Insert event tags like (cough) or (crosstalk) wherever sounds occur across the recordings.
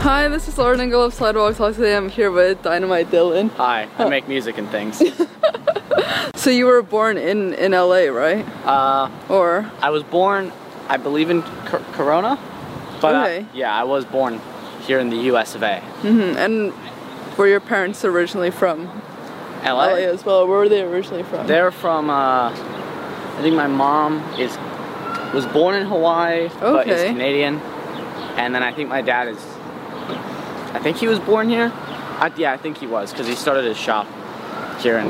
Hi, this is Lauren Engel of Sidewalk Talk. Today I'm here with Dynamite Dylan. Hi, I make (laughs) music and things. So you were born in, in LA, right? Uh, Or I was born, I believe in Cor- Corona, but uh, Okay. yeah, I was born here in the U.S. of A. Mhm, and were your parents originally from LA. LA as well? Where were they originally from? They're from. Uh, I think my mom is was born in Hawaii, but is Canadian, and then I think my dad is. I think he was born here. I, yeah, I think he was because he started his shop here in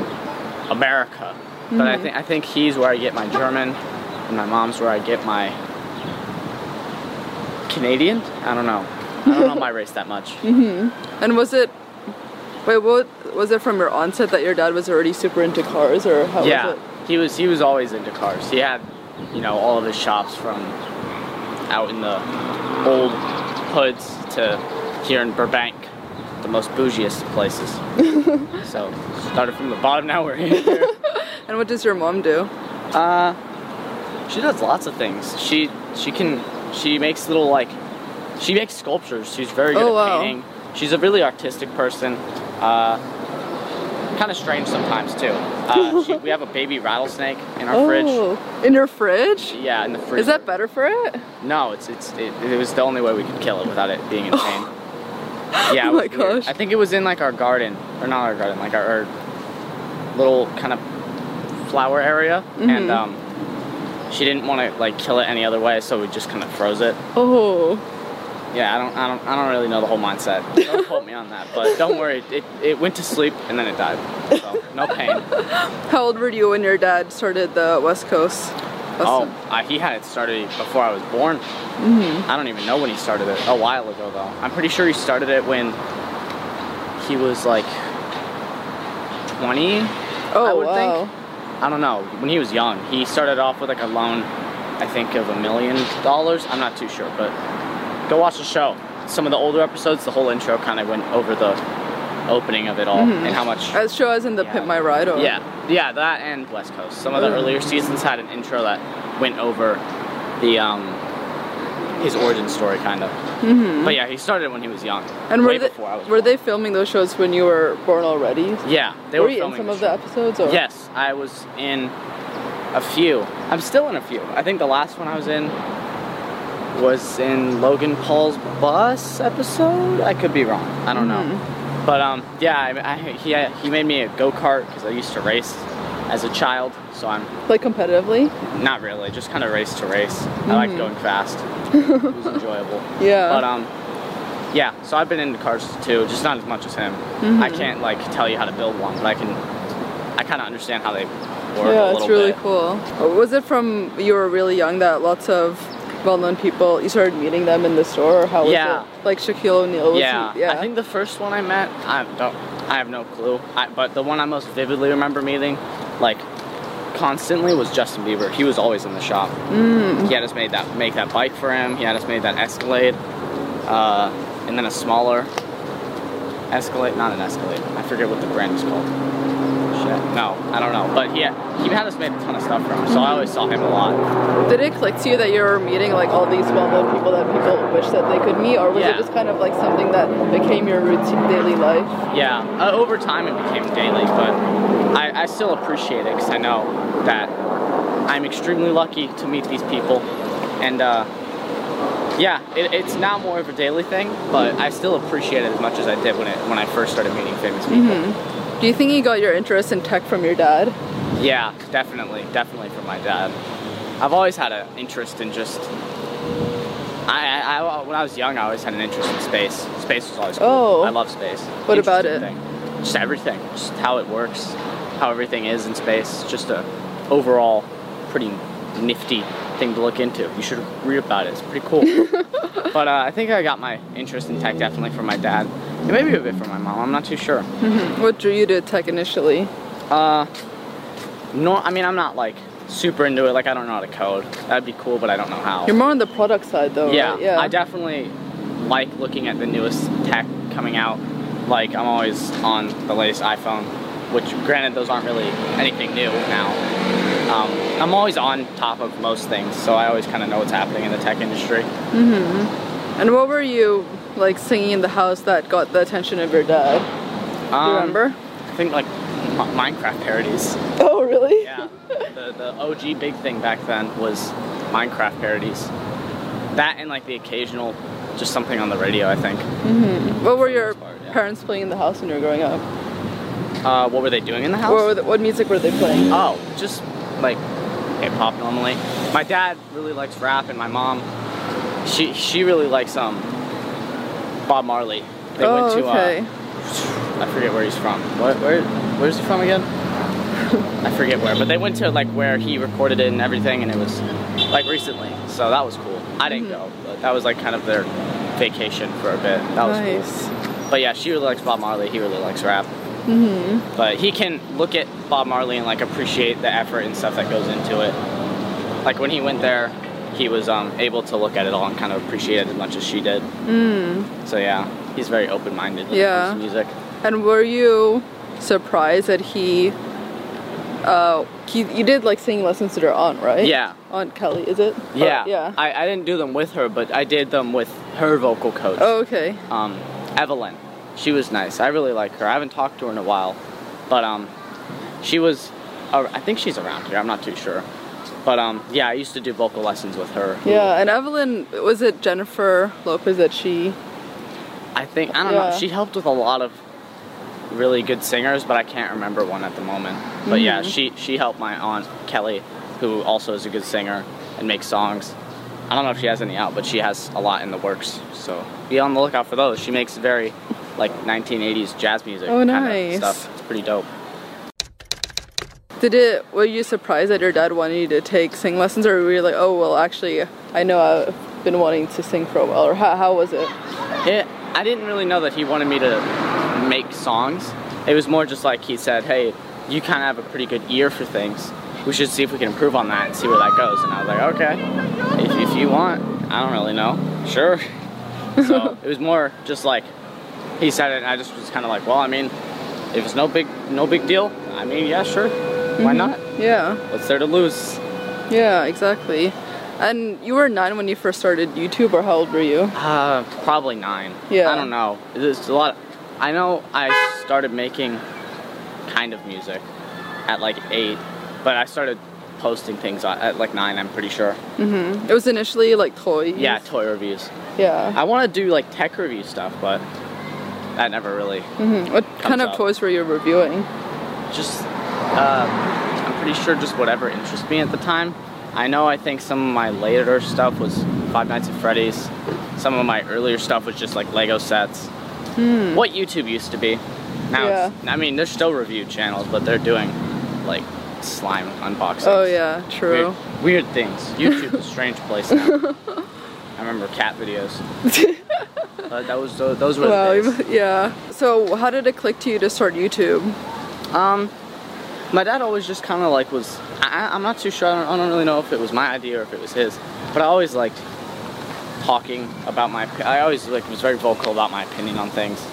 America. But I mm-hmm. think I think he's where I get my German, and my mom's where I get my Canadian. I don't know. I don't know my (laughs) race that much. Mm-hmm. And was it? Wait, what was it from your onset that your dad was already super into cars, or how yeah, was it? he was he was always into cars. He had, you know, all of his shops from out in the old hoods to here in Burbank, the most bougiest places. (laughs) so started from the bottom. Now we're here. (laughs) And what does your mom do? Uh, she does lots of things. She she can she makes little like she makes sculptures. She's very good Oh, at wow. painting. She's a really artistic person. Uh, kind of strange sometimes too. Uh, she, we have a baby rattlesnake in our fridge. Oh, in your fridge? Yeah, in the fridge. Is that better for it? No, it's it's it, it was the only way we could kill it without it being in (laughs) pain. (laughs) Yeah, Oh my was weird. gosh. I think it was in like our garden, or not our garden, like our, our little kind of flower area, Mm-hmm. and um, she didn't want to like kill it any other way, so we just kind of froze it. Oh, Yeah, I don't, I don't, I don't really know the whole mindset. Don't (laughs) quote me on that, but don't worry, it, it went to sleep and then it died, so no pain. (laughs) how old were you when your dad started the West Coast? Oh, West- uh, he had it started before I was born. Mm-hmm. I don't even know when he started it. A while ago, though. I'm pretty sure he started it when he was like 20. Oh I would wow. think. I don't know. When he was young, he started off with like a loan, I think of a million dollars. I'm not too sure, but go watch the show. Some of the older episodes, the whole intro kind of went over the opening of it all and how much. As show as in the Yeah. Pimp My Ride, or Yeah, yeah, that and West Coast. Some of the Oh. earlier seasons had an intro that went over the um his origin story, kind of. Mm-hmm. But yeah, he started when he was young. And were they before I was. were born. they filming those shows when you were born already? Yeah, they were were, you in some of the episodes? Or? Yes, I was in a few. I'm still in a few. I think the last one I was in was in Logan Paul's bus episode. I could be wrong. I don't know. But um, yeah, I, I, he he made me a go kart because I used to race as a child. So I'm Like competitively? not really, just kind of race to race. I like going fast. (laughs) it was enjoyable. Yeah. But um, yeah. So I've been into cars too, just not as much as him. Mm-hmm. I can't like tell you how to build one, but I can. I kind of understand how they work a yeah, it's really bit. cool. Was it from you were really young that lots of well-known people you started meeting them in the store, or how was Yeah. it? Like Shaquille O'Neal. Was Yeah, yeah. I think the first one I met, I don't, I have no clue. I, but the one I most vividly remember meeting, like constantly, was Justin Bieber. He was always in the shop. Mm. He had us made that make that bike for him. He had us made that Escalade, uh, and then a smaller Escalade, not an Escalade. I forget what the brand is called. No, I don't know. But he had, he had us made a ton of stuff for him, so I always saw him a lot. Did it click to you that you were meeting like all these well-known people that people wish that they could meet, or was Yeah. it just kind of like something that became your routine daily life? Yeah, uh, over time it became daily, but I, I still appreciate it because I know that I'm extremely lucky to meet these people, and uh, yeah, it, it's now more of a daily thing, but I still appreciate it as much as I did when it when I first started meeting famous people. Do you think you got your interest in tech from your dad? Yeah, definitely, definitely from my dad. I've always had an interest in just. I, I, I when I was young, I always had an interest in space. Space was always cool. Oh. I love space. What about it? thing. Just everything. Just how it works, how everything is in space. Just a overall pretty nifty thing to look into. You should read about it. It's pretty cool. (laughs) but uh, I think I got my interest in tech definitely from my dad. Maybe a bit from my mom. I'm not too sure. (laughs) What drew you to tech initially? Uh, no, I mean I'm not like super into it. Like I don't know how to code. That'd be cool, but I don't know how. You're more on the product side though, yeah, right? Yeah. I definitely like looking at the newest tech coming out. Like I'm always on the latest iPhone, which granted those aren't really anything new now. Um, I'm always on top of most things, so I always kind of know what's happening in the tech industry. Mhm. And what were you like singing in the house that got the attention of your dad? Do you Um, remember? I think like Mi- Minecraft parodies. Oh, really? Yeah, the the OG big thing back then was Minecraft parodies. That and like the occasional, just something on the radio. I think. What were your part, yeah. parents playing in the house when you were growing up? Uh, what were they doing in the house? What, the, what music were they playing? Oh, just like hip hop normally. My dad really likes rap, and my mom, she she really likes um Bob Marley. They oh, went to okay. uh, I forget where he's from. What where where's he from again? (laughs) I forget where, but they went to like where he recorded it and everything, and it was like recently, so that was cool. I didn't Mm-hmm. go, but that was like kind of their vacation for a bit. That was nice. cool. But yeah, she really likes Bob Marley. He really likes rap. Mm-hmm. But he can look at Bob Marley and like appreciate the effort and stuff that goes into it. Like when he went there, he was um, able to look at it all and kind of appreciate it as much as she did. Mm. So yeah, he's very open-minded when Yeah. it comes to music. And were you surprised that he, uh, he, you did like singing lessons to your aunt, right? Yeah. Aunt Kelly, is it? Or- Yeah, yeah. I, I didn't do them with her, but I did them with her vocal coach, oh, okay. um, Evelyn. She was nice. I really like her. I haven't talked to her in a while, but um, she was. Uh, I think she's around here. I'm not too sure, but um, yeah, I used to do vocal lessons with her. Yeah, and Evelyn, was it Jennifer Lopez that she? I think I don't Yeah. know. She helped with a lot of really good singers, but I can't remember one at the moment. But yeah, Mm-hmm. she she helped my aunt Kelly, who also is a good singer and makes songs. I don't know if she has any out, but she has a lot in the works. So be on the lookout for those. She makes very like 1980s jazz music. Oh, nice. stuff. It's pretty dope. Did it? Were you surprised that your dad wanted you to take sing lessons, or were you like, oh well, actually, I know I've been wanting to sing for a while, or how, how was it? It, I didn't really know that he wanted me to make songs. It was more just like he said, "Hey, you kind of have a pretty good ear for things. We should see if we can improve on that and see where that goes." And I was like, "Okay, if, if you want." I don't really know. Sure. (laughs) so it was more just like he said it, and I just was kind of like, "Well, I mean, if it's no big no big deal, I mean, yeah, sure. Why not? Yeah, What's there to lose?" yeah, exactly. And you were nine when you first started YouTube, or how old were you? Uh, probably nine. Yeah. I don't know. It's a lot. I know I started making kind of music at like eight, but I started posting things at at, like nine. I'm pretty sure. Mhm. It was initially like toys. Yeah, toy reviews. Yeah. I want to do like tech review stuff, but that never really. Mhm. What kind of up. toys were you reviewing? Just, uh, I'm pretty sure just whatever interests me at the time. I know. I think some of my later stuff was Five Nights at Freddy's. Some of my earlier stuff was just like Lego sets. What YouTube used to be. Now, it's, I mean, there's still review channels, but they're doing like slime unboxings. Oh yeah, true. Weird, weird things. (laughs) YouTube is a strange place now. I remember cat videos. (laughs) but that was those, those were Wow. the days. (laughs) Yeah. So how did it click to you to start YouTube? Um, my dad always just kind of like was. I, I'm not too sure. I don't, I don't really know if it was my idea or if it was his. But I always liked talking about my. I always like was very vocal about my opinion on things.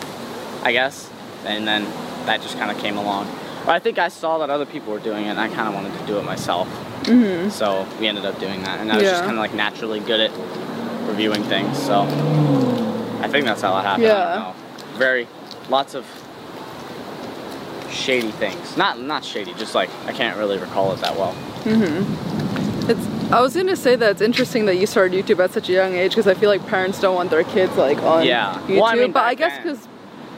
I guess, and then that just kind of came along. But I think I saw that other people were doing it, and I kind of wanted to do it myself. Mm-hmm. So we ended up doing that, and I was just kind of like naturally good at reviewing things. So I think that's how that happened. I Yeah. don't know. Very lots of shady things. Not not shady, just like I can't really recall it that well. Mhm. It's. I was gonna say that it's interesting that you started YouTube at such a young age because I feel like parents don't want their kids like on Yeah. YouTube. Well, I mean, but I guess because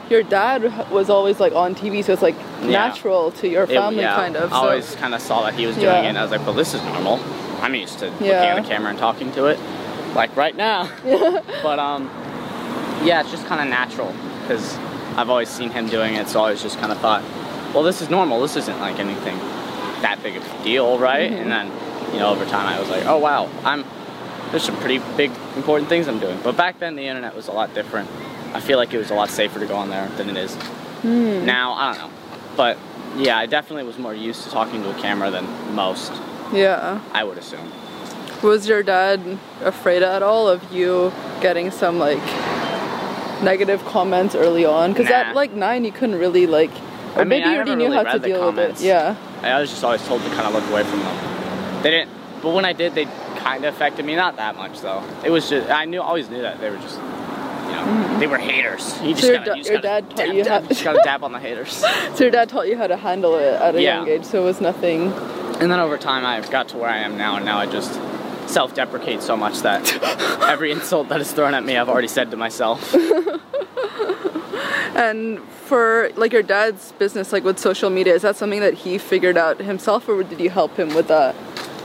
your dad was always like on TV, so it's like Yeah. natural to your It- family, yeah, kind of. I always kind of saw that he was doing Yeah. it, and I was like, well, this is normal. I'm used to looking at the camera and talking to it, like right now. (laughs) but um, yeah, it's just kind of natural because I've always seen him doing it, so I always just kind of thought, well, this is normal. This isn't like anything that big of a deal, right? Mm-hmm. And then, you know, over time, I was like, oh wow, I'm there's some pretty big important things I'm doing. But back then, the internet was a lot different. I feel like it was a lot safer to go on there than it is Hmm. now. I don't know, but yeah, I definitely was more used to talking to a camera than most. Yeah. I would assume. Was your dad afraid at all of you getting some like negative comments early on? Because Nah. at like nine, you couldn't really like, I mean, maybe you already knew really how to deal comments. with it. Yeah. I was just always told to kind of look away from them. They didn't, but when I did, they kind of affected me. Not that much though. It was just I knew always knew that they were just, you know, mm-hmm. they were haters. You just your gotta, you just your gotta dad taught dab, you dab, how- just gotta dab on the haters. (laughs) So your dad taught you how to handle it at a Yeah. young age, so it was nothing. And then over time, I've got to where I am now, and now I just self-deprecate so much that (laughs) every insult that is thrown at me, I've already said to myself. (laughs) And for like your dad's business, like with social media, is that something that he figured out himself, or did you help him with that?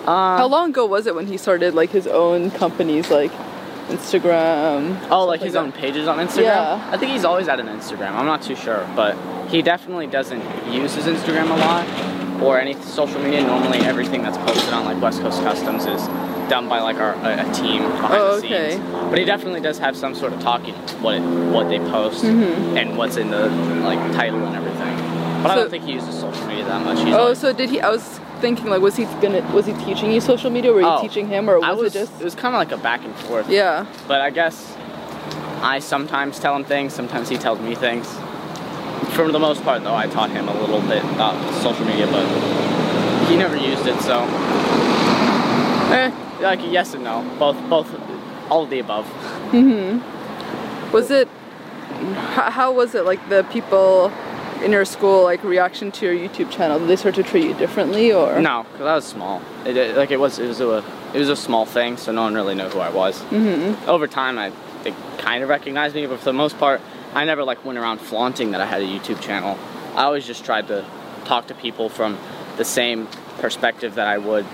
Uh, How long ago was it when he started like his own companies, like Instagram? Oh, like his that? own pages on Instagram? Yeah. I think he's always had an Instagram. I'm not too sure, but he definitely doesn't use his Instagram a lot or any social media. Normally, everything that's posted on like West Coast Customs is done by like our a, a team behind Oh, the okay. scenes. But he definitely does have some sort of talking what it, what they post Mm-hmm. and what's in the like title and everything. But I don't think he uses social media that much. He's Oh, always- so did he? I was thinking like, was he gonna? Was he teaching you social media? Were you Oh, teaching him, or was, I was it just? it was kind of like a back and forth. Yeah. But I guess I sometimes tell him things, sometimes he tells me things. For the most part, though, I taught him a little bit about social media, but he never used it, so. Eh, like yes and no. Both, both, all of the above. Mm-hmm was it? How, how was it like the people in your school like reaction to your YouTube channel? Did they start to treat you differently, or? No, because I was small. It, it- like it was, it was a, it was a small thing, so no one really knew who I was. Mm-hmm. Over time, I they kind of recognized me, but for the most part, I never like went around flaunting that I had a YouTube channel. I always just tried to talk to people from the same perspective that I would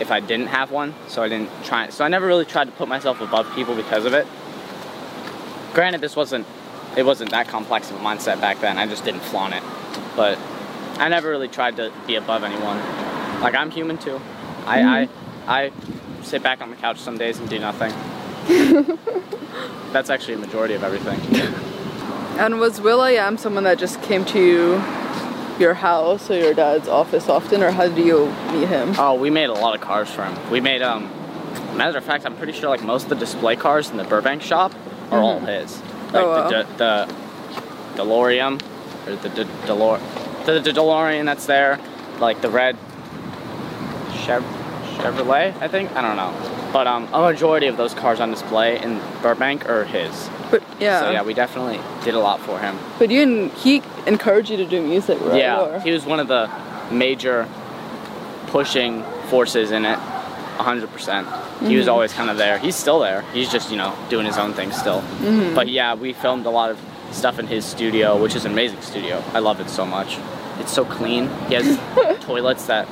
if I didn't have one. So I didn't try. So I never really tried to put myself above people because of it. Granted, this wasn't it wasn't that complex of a mindset back then. I just didn't flaunt it, but I never really tried to be above anyone. Like I'm human too. I I I sit back on the couch some days and do nothing. (laughs) That's actually a majority of everything. And was will.i.am someone that just came to your house or your dad's office often, or how did you meet him? Oh, we made a lot of cars for him. We made um matter of fact, I'm pretty sure like most of the display cars in the Burbank shop are all his. Like Oh, wow. the, the the DeLorean or the the DeLore the, the DeLorean that's there, like the red Chev- Chevrolet, I think. I don't know. But um, a majority of those cars on display in Burbank are his. But yeah, So yeah, we definitely did a lot for him. but you and he encouraged you to do music, right? Yeah, Or- he was one of the major pushing forces in it. 100%. He was mm-hmm. always kind of there. He's still there. He's just, you know, doing his own thing still. Mm-hmm. But yeah, we filmed a lot of stuff in his studio, which is an amazing studio. I love it so much. It's so clean. He has (laughs) toilets that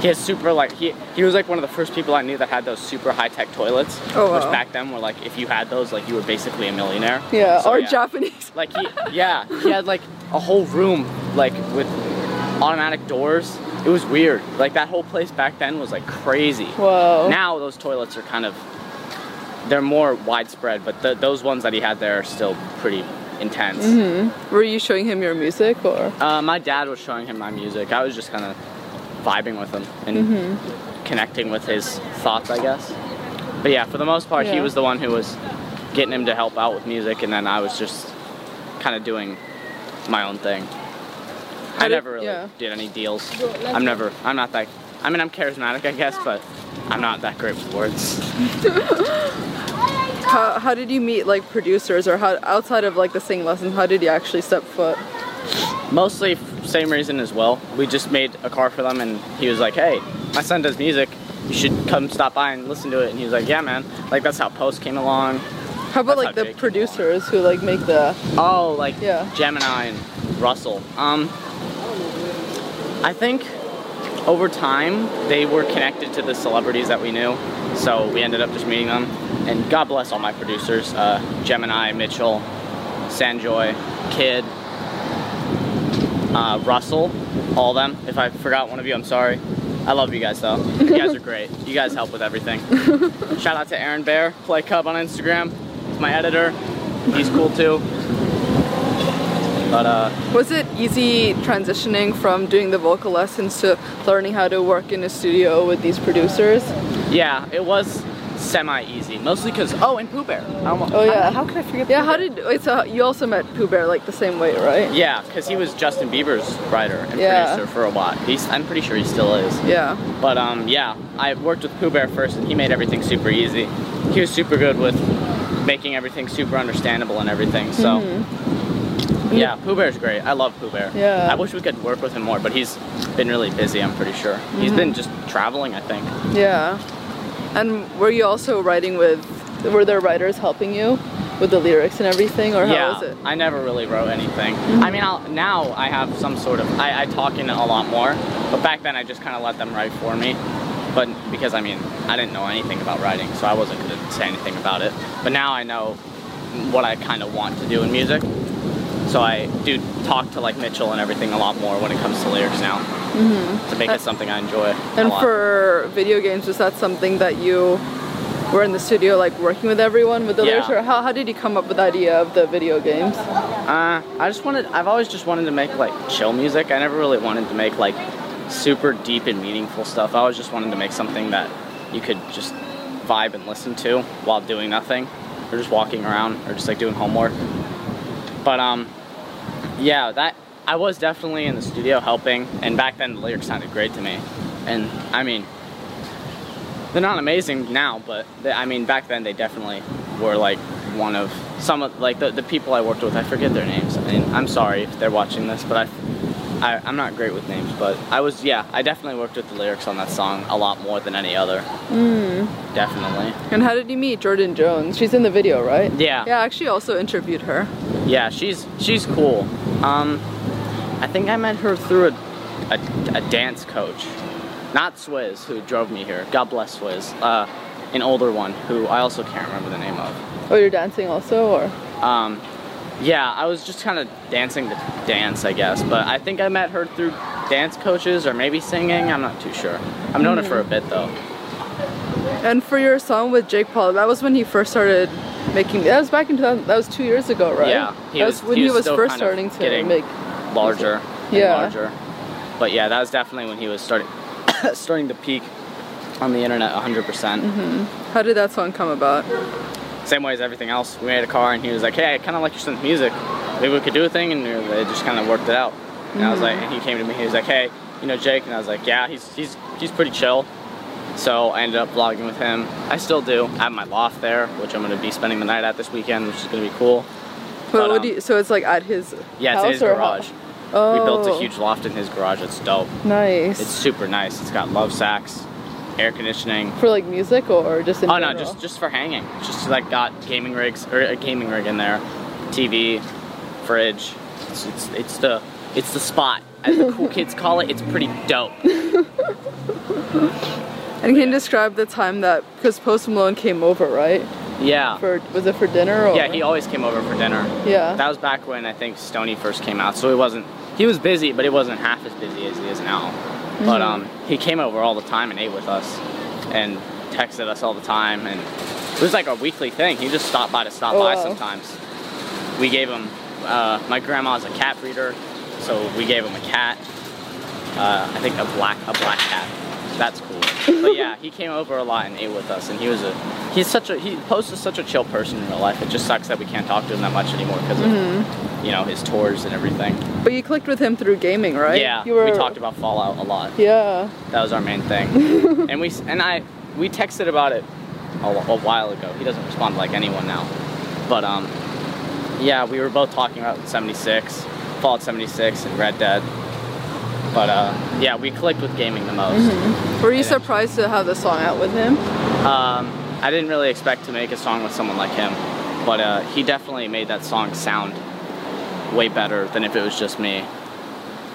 he has super like he he was like one of the first people I knew that had those super high tech toilets. Oh, Which wow. back then were like if you had those like you were basically a millionaire. yeah, So, or yeah. Japanese. Like he, yeah, he had like a whole room like with automatic doors. It was weird. Like that whole place back then was like crazy. Whoa. Now those toilets are kind of they're more widespread, but the, those ones that he had there are still pretty intense. Were you showing him your music, or? Uh, my dad was showing him my music. I was just kind of vibing with him and connecting with his thoughts, I guess. But yeah, for the most part, he was the one who was getting him to help out with music, and then I was just kind of doing my own thing. I never really yeah. did any deals. I'm never. I'm not that. I mean, I'm charismatic, I guess, but I'm not that great with words. (laughs) How, how did you meet like producers, or how outside of like the singing lessons, how did you actually step foot? Mostly same reason as well. We just made a car for them, and he was like, "Hey, my son does music. You should come stop by and listen to it." And he was like, "Yeah, man." Like that's how Post came along. How about That's like how the Jake- producers who like make the? Oh, like Yeah. Gemini and Russell. Um, I think over time they were connected to the celebrities that we knew, so we ended up just meeting them. And God bless all my producers: uh, Gemini, Mitchell, Sanjoy, Kid, uh, Russell, all of them. If I forgot one of you, I'm sorry. I love you guys though. You guys are great. You guys help with everything. (laughs) Shout out to Aaron Bear, Play Cub on Instagram. He's my editor. He's cool too. But uh, Was it easy transitioning from doing the vocal lessons to learning how to work in a studio with these producers? yeah, it was semi easy. Mostly because oh, and Pooh Bear. I almo- Oh, yeah. How, how could I forget? Yeah, Pooh how Bear? did wait, so you also met Pooh Bear like the same way, right? Yeah, because he was Justin Bieber's writer and Yeah. producer for a while. He's, I'm pretty sure he still is. Yeah. But um, yeah, I worked with Pooh Bear first, and he made everything super easy. He was super good with making everything super understandable and everything. So (laughs) yeah, Pooh Bear's great. I love Pooh Bear. Yeah. I wish we could work with him more, but he's been really busy. I'm pretty sure he's Mm-hmm. been just traveling. I think. Yeah. And were you also writing with were there writers helping you with the lyrics and everything or how was it? I never really wrote anything. Mm-hmm. I mean, I'll, now I have some sort of I, I talk in it a lot more, but back then I just kind of let them write for me. But because I mean, I didn't know anything about writing, so I wasn't gonna say anything about it. But now I know what I kind of want to do in music, so I do talk to like Mitchell and everything a lot more when it comes to lyrics now, to make Uh, it something I enjoy. And for video games, was that something that you were in the studio like working with everyone with the lyrics or how, how did you come up with the idea of the video games? Uh, I just wanted. I've always just wanted to make like chill music. I never really wanted to make like super deep and meaningful stuff. I always just wanted to make something that you could just vibe and listen to while doing nothing, or just walking around, or just like doing homework. But um, yeah, that I was definitely in the studio helping, and back then the lyrics sounded great to me. And I mean, they're not amazing now, but they, I mean back then they definitely were like one of some of like the, the people I worked with. I forget their names. I mean, I'm sorry if they're watching this, but I, I I'm not great with names. But I was yeah, I definitely worked with the lyrics on that song a lot more than any other. Mm. Definitely. And how did you meet Jordan Jones? She's in the video, right? Yeah. Yeah, I actually also interviewed her. Yeah, she's she's cool. Um, I think I met her through a, a, a dance coach, not Swizz, who drove me here. God bless Swizz. Uh, an older one who I also can't remember the name of. Oh, you're dancing also, or? Um, yeah, I was just kind of dancing to dance, I guess. But I think I met her through dance coaches or maybe singing. I'm not too sure. I've known her for a bit though. And for your song with Jake Paul, that was when he first started making. That was back in 2000. That was two years ago, right? Yeah, he that was- was when he he was was, first starting to make. Larger, and Yeah. larger. But yeah, that was definitely when he was starting (coughs) starting to peak on the internet 100%. Mm-hmm. How did that song come about? Same way as everything else. We made a car and he was like, hey, I kind of like your son's music. Maybe we could do a thing. And they just kind of worked it out. And I was mm-hmm. like, and he came to me, he was like, hey, you know Jake? And I was like, yeah, he's, he's, he's pretty chill. So I ended up vlogging with him. I still do. I have my loft there, which I'm going to be spending the night at this weekend, which is going to be cool. But But, what um, do you, so it's like at his Yeah, it's his garage. Oh, We built a huge loft in his garage. It's dope. Nice. It's super nice. It's got love sacks, air conditioning. for like music or just in Oh no, just just for hanging. Just like got gaming rigs or a gaming rig in there, TV, fridge. It's it's, it's the it's the spot as the cool (laughs) kids call it. It's pretty dope. (laughs) And can you describe the time that because Post Malone came over, right? Yeah. For was it for dinner or? Yeah, he always came over for dinner. Yeah. That was back when I think Stoney first came out, so he wasn't. He was busy, but he wasn't half as busy as he is now. But Mm-hmm. um, he came over all the time and ate with us, and texted us all the time, and it was like a weekly thing. He just stopped by to stop Oh, by wow. sometimes. We gave him. Uh, my grandma's a cat breeder, so we gave him a cat. Uh, I think a black a black cat. That's cool. But yeah, he came over a lot and ate with us, and he was a he's such a he poses such a chill person in real life. It just sucks that we can't talk to him that much anymore because of Mm-hmm. you know his tours and everything. But you clicked with him through gaming, right? Yeah, You were. we talked about Fallout a lot. Yeah. That was our main thing, (laughs) and we and I we texted about it a, a while ago. He doesn't respond to like anyone now, but um, yeah, we were both talking about 76, Fallout 76, and Red Dead. But uh, yeah, we clicked with gaming the most. Were you Yeah. surprised to have the song out with him? Um, I didn't really expect to make a song with someone like him, but uh, he definitely made that song sound way better than if it was just me.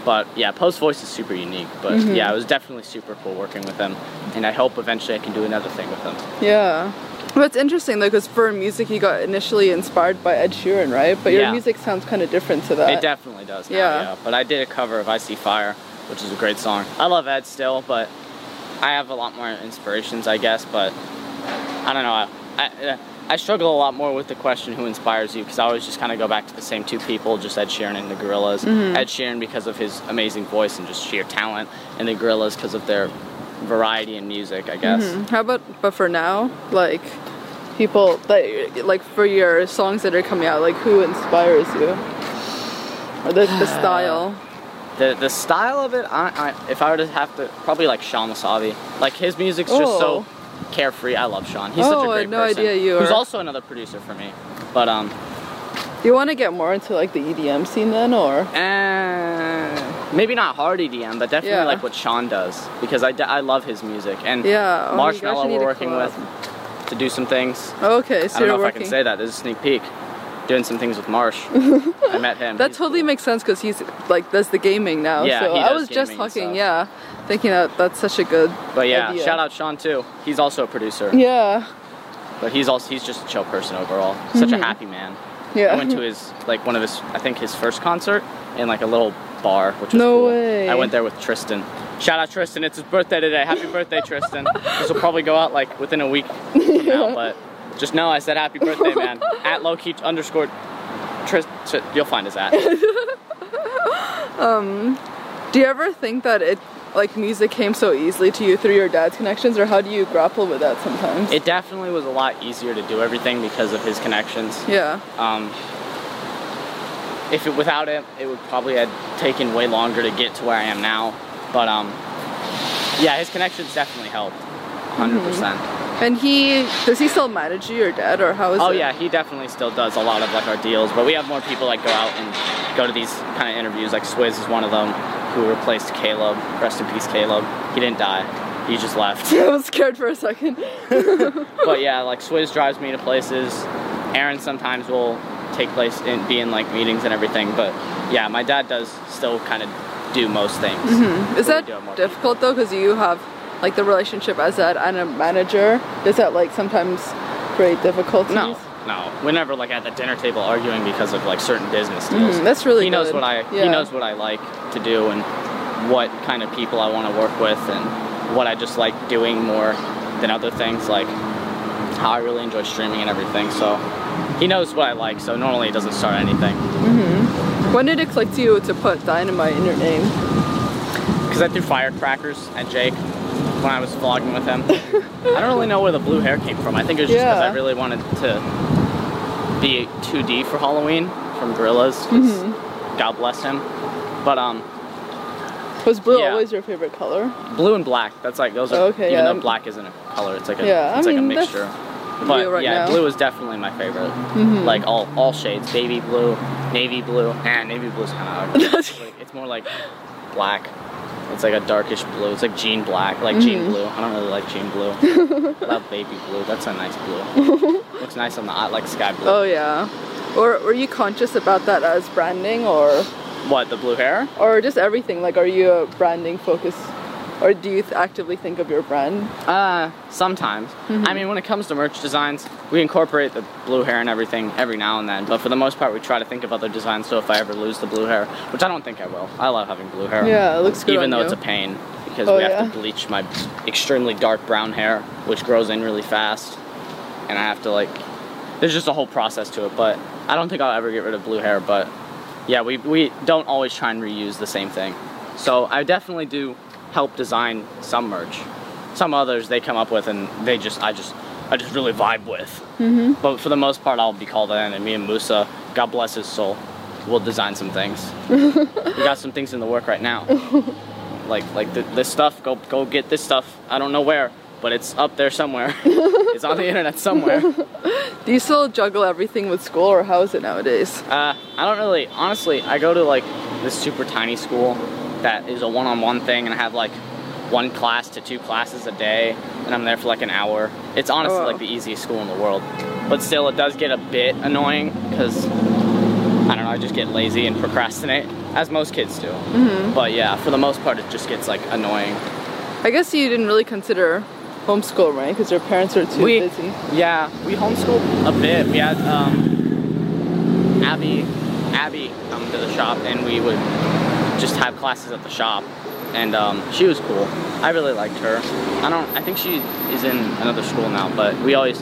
But yeah, Post Voice is super unique. But yeah, it was definitely super cool working with him, and I hope eventually I can do another thing with him. Yeah. But it's interesting though, because for music you got initially inspired by Ed Sheeran, right? But your Yeah. music sounds kind of different to that. It definitely does. Now, Yeah. yeah. But I did a cover of "I See Fire," which is a great song. I love Ed still, but I have a lot more inspirations, I guess. But I don't know. I, I, I struggle a lot more with the question who inspires you because I always just kind of go back to the same two people, just Ed Sheeran and the Gorillaz. Mm-hmm. Ed Sheeran because of his amazing voice and just sheer talent, and the Gorillaz because of their variety in music, I guess. Mhm. How about but for now, like people that like for your songs that are coming out, like who inspires you? Or the, the (sighs) style. The the style of it, I, I, if I were to have to, probably like Shawn Wasabi. Like his music's just so carefree. I love Shawn. He's such Oh, a I great no person. idea you Who's also another producer for me. But um, Do you want to get more into like the EDM scene then, or? eh, maybe not hard EDM, but definitely Yeah. like what Shawn does because I, d- I love his music and Yeah. oh, Marshmello we're working with to do some things. Okay, so I don't know if I can say that. There's a sneak peek. Doing some things with Marsh. (laughs) I met him. That He's totally cool. makes sense because he's like does the gaming now. Yeah, so he I was just talking, yeah, thinking that that's such a good. But yeah, idea. shout out Shawn too. He's also a producer. Yeah, But he's also he's just a chill person overall. Such a happy man. Mm-hmm. yeah. I went to his like one of his I think his first concert in like a little bar, which was No cool. way. I went there with Tristan. Shout out Tristan, it's his birthday today. Happy birthday, Tristan. This will probably go out like within a week from now, (laughs) but just know I said happy birthday, man. (laughs) at low key underscore Tristan. You'll find us at. (laughs) um, Do you ever think that it like music came so easily to you through your dad's connections, or how do you grapple with that sometimes? It definitely was a lot easier to do everything because of his connections. yeah. Um, if it without it, it would probably have taken way longer to get to where I am now. But um, yeah, his connections definitely helped, 100 percent. And he does he still manage you, or dad, or how is Oh it? yeah, he definitely still does a lot of like our deals. But we have more people like go out and go to these kind of interviews. Like Swizz is one of them who replaced Caleb. Rest in peace, Caleb. He didn't die. He just left. (laughs) I was scared for a second. (laughs) but yeah, like Swizz drives me to places. Aaron sometimes will take place and be in like meetings and everything. But yeah, my dad does still kind of do most things. Is But we that difficult though? Because you have like the relationship as dad and a manager. Does that like sometimes create difficulties? No, no. We're never like at the dinner table arguing because of like certain business deals. Mhm, that's really He knows what I he knows what I like to do and what kind of people I want to work with and what I just like doing more than other things like how I really enjoy streaming and everything. So he knows what I like. So normally it doesn't start anything When did it click to you to put dynamite in your name? because I threw firecrackers at Jake when I was vlogging with him. I don't really know where the blue hair came from. I think it was just because Yeah. I really wanted to be 2D for Halloween from Gorillaz. 'cause God bless him. But um, Was blue Yeah. always your favorite color? blue and black. That's like those are Okay, even yeah. though black isn't a color. It's like a Yeah, I it's like a mean, that's mixture. But right yeah, now. Blue is definitely my favorite. Like all all shades, baby blue, navy blue. And navy blue's kind of (laughs) it's, like, it's more like black. It's like a darkish blue. It's like jean black, like jean Mm-hmm. blue. I don't really like jean blue. I (laughs) love baby blue. That's a nice blue. (laughs) Looks nice on the eye, like sky blue. Oh yeah. Or were you conscious about that as branding or What the blue hair? or just everything? Like are you a branding focus or do you th- actively think of your brand? Uh, sometimes. Mm-hmm. I mean, when it comes to merch designs, we incorporate the blue hair and everything every now and then. But for the most part, we try to think of other designs. So if I ever lose the blue hair, which I don't think I will, I love having blue hair. Yeah, it looks good Even though you. it's a pain because Oh, we have yeah. to bleach my extremely dark brown hair, which grows in really fast, and I have to like. There's just a whole process to it, but I don't think I'll ever get rid of blue hair. But yeah, we we don't always try and reuse the same thing. So I definitely do help design some merch. Some others they come up with and they just I just I just really vibe with. Mm-hmm. But for the most part, I'll be called in, and me and Musa, God bless his soul, we'll design some things. (laughs) we got some things in the work right now. like like th- this stuff. Go go get this stuff. I don't know where, but it's up there somewhere. (laughs) it's on the internet somewhere. (laughs) Do you still juggle everything with school or how is it nowadays? Uh, I don't really, honestly, I go to like this super tiny school that is a one on one thing and I have like one class to two classes a day and I'm there for like an hour. It's honestly Oh, wow. like the easiest school in the world. But still, it does get a bit annoying because I don't know, I just get lazy and procrastinate, as most kids do. Mm-hmm. But yeah, for the most part, it just gets like annoying. I guess you didn't really consider homeschool, right? Because your parents are too We- busy. Yeah, we homeschooled a bit. We had um, Abby, Abby come to the shop, and we would just have classes at the shop. And um, she was cool. I really liked her. I don't. I think she is in another school now, but we always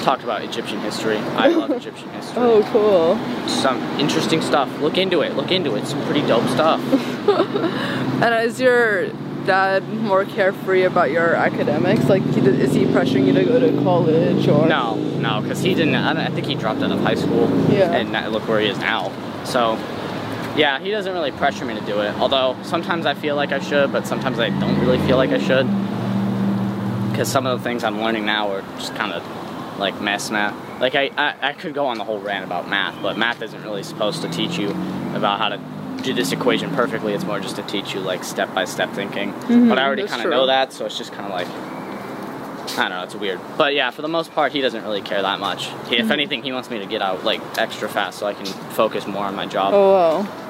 talked about Egyptian history. I (laughs) love Egyptian history. Oh, cool. Some interesting stuff. Look into it. Look into it. Some pretty dope stuff. (laughs) And is your dad more carefree about your academics? Like, he, is he pressuring you to go to college or? No, no, because he didn't. I, I think he dropped out of high school. Yeah. And look where he is now. So, yeah, he doesn't really pressure me to do it. Although sometimes I feel like I should, but sometimes I don't really feel like I should. Because some of the things I'm learning now are just kind of like math math. Like I, I, I could go on the whole rant about math, but math isn't really supposed to teach you about how to do this equation perfectly. It's more just to teach you like step by step thinking. but I already kind of know that, so it's just kind of like I don't know, it's weird. But yeah, for the most part, he doesn't really care that much. He, Mm-hmm. If anything, he wants me to get out like extra fast so I can focus more on my job. Oh, wow.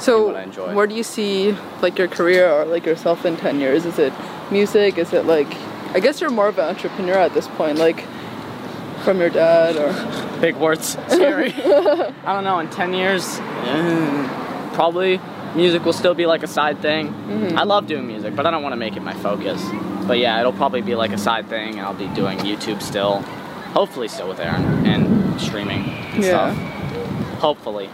So, what I enjoy. where do you see like your career or like yourself in 10 years? Is it music? Is it like, I guess you're more of an entrepreneur at this point, like from your dad or? Big words, scary. (laughs) I don't know. In ten years, eh, probably music will still be like a side thing. I love doing music, but I don't want to make it my focus. But yeah, it'll probably be like a side thing, and I'll be doing YouTube still. Hopefully, still with Aaron and streaming and Yeah. stuff. Hopefully.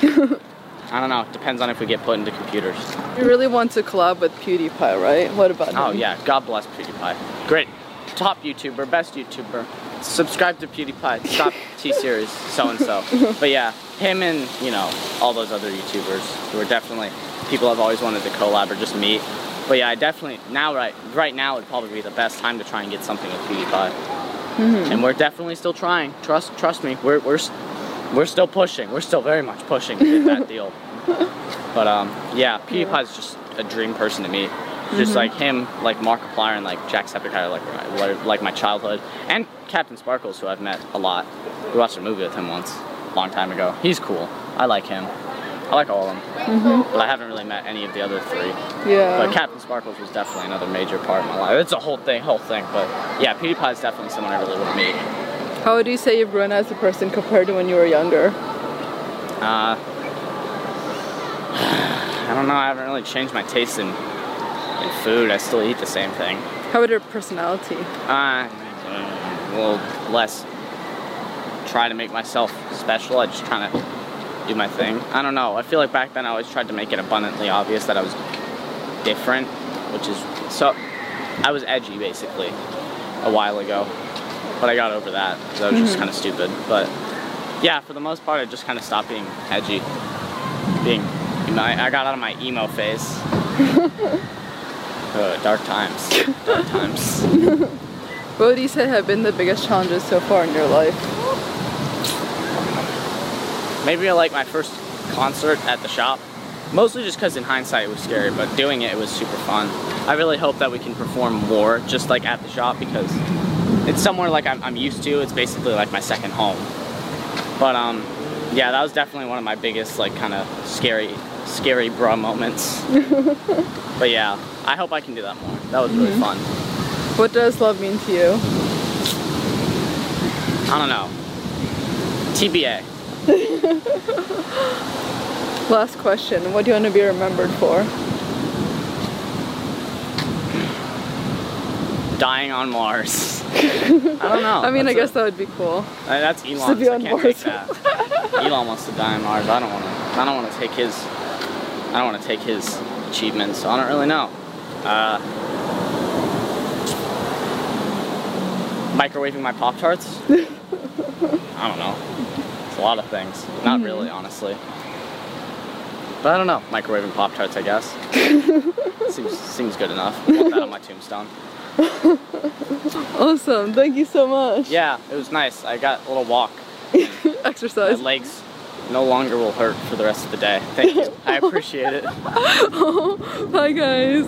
(laughs) I don't know. It depends on if we get put into computers. You really want to collab with PewDiePie, right? What about Oh yeah, God bless PewDiePie. Great, top YouTuber, best YouTuber. Subscribe to PewDiePie. Stop (laughs) T Series, so and so. But yeah, him and you know all those other YouTubers who are definitely people I've always wanted to collab or just meet. But yeah, I definitely now right right now would probably be the best time to try and get something with PewDiePie. Mm-hmm. And we're definitely still trying. Trust trust me, we're we're s- we're still pushing. We're still very much pushing to get that (laughs) deal. But um, yeah, PewDiePie's just a dream person to meet. Just like him, like Markiplier and like Jacksepticeye, like my- like my childhood, and Captain Sparkles, who I've met a lot. We watched a movie with him once, a long time ago. He's cool. I like him. I like all of them, but I haven't really met any of the other three. Yeah. But Captain Sparkles was definitely another major part of my life. It's a whole thing, whole thing. But yeah, PewDiePie is definitely someone I really want to meet. How would you say you've grown as a person compared to when you were younger? Uh, I don't know. I haven't really changed my taste in in food. I still eat the same thing. How about your personality? Uh, a little less. Try to make myself special. I just kind of do my thing. I don't know. I feel like back then I always tried to make it abundantly obvious that I was different, which is so. I was edgy basically a while ago, but I got over that because I was just kind of stupid. But yeah, for the most part, I just kind of stopped being edgy. Being, I, I got out of my emo phase. (laughs) Uh, dark times. Dark times. (laughs) What would you say have been the biggest challenges so far in your life? Maybe like my first concert at the shop. Mostly just because in hindsight it was scary, but doing it, it was super fun. I really hope that we can perform more just like at the shop because it's somewhere like I'm, I'm used to. It's basically like my second home. But um, yeah, that was definitely one of my biggest like kind of scary, scary bra moments. (laughs) but yeah, I hope I can do that more. That was really fun. What does love mean to you? I don't know. TBA. (laughs) Last question. What do you want to be remembered for? Dying on Mars. (laughs) I don't know. I mean, I guess a- that would be cool. Uh, that's to Elon. be I on can't Mars. take that. Elon wants to die on Mars. I don't want to. I don't want to take his. I don't want to take his achievements. So I don't really know. Uh, microwaving my Pop Tarts. (laughs) I don't know. It's a lot of things. Not really, honestly. But I don't know. Microwaving Pop Tarts, I guess. (laughs) seems seems good enough. I want that on my tombstone. (laughs) Awesome. Thank you so much. Yeah, it was nice. I got a little walk. (laughs) Exercise. My legs no longer will hurt for the rest of the day. Thank you. I appreciate it. (laughs) Bye, guys.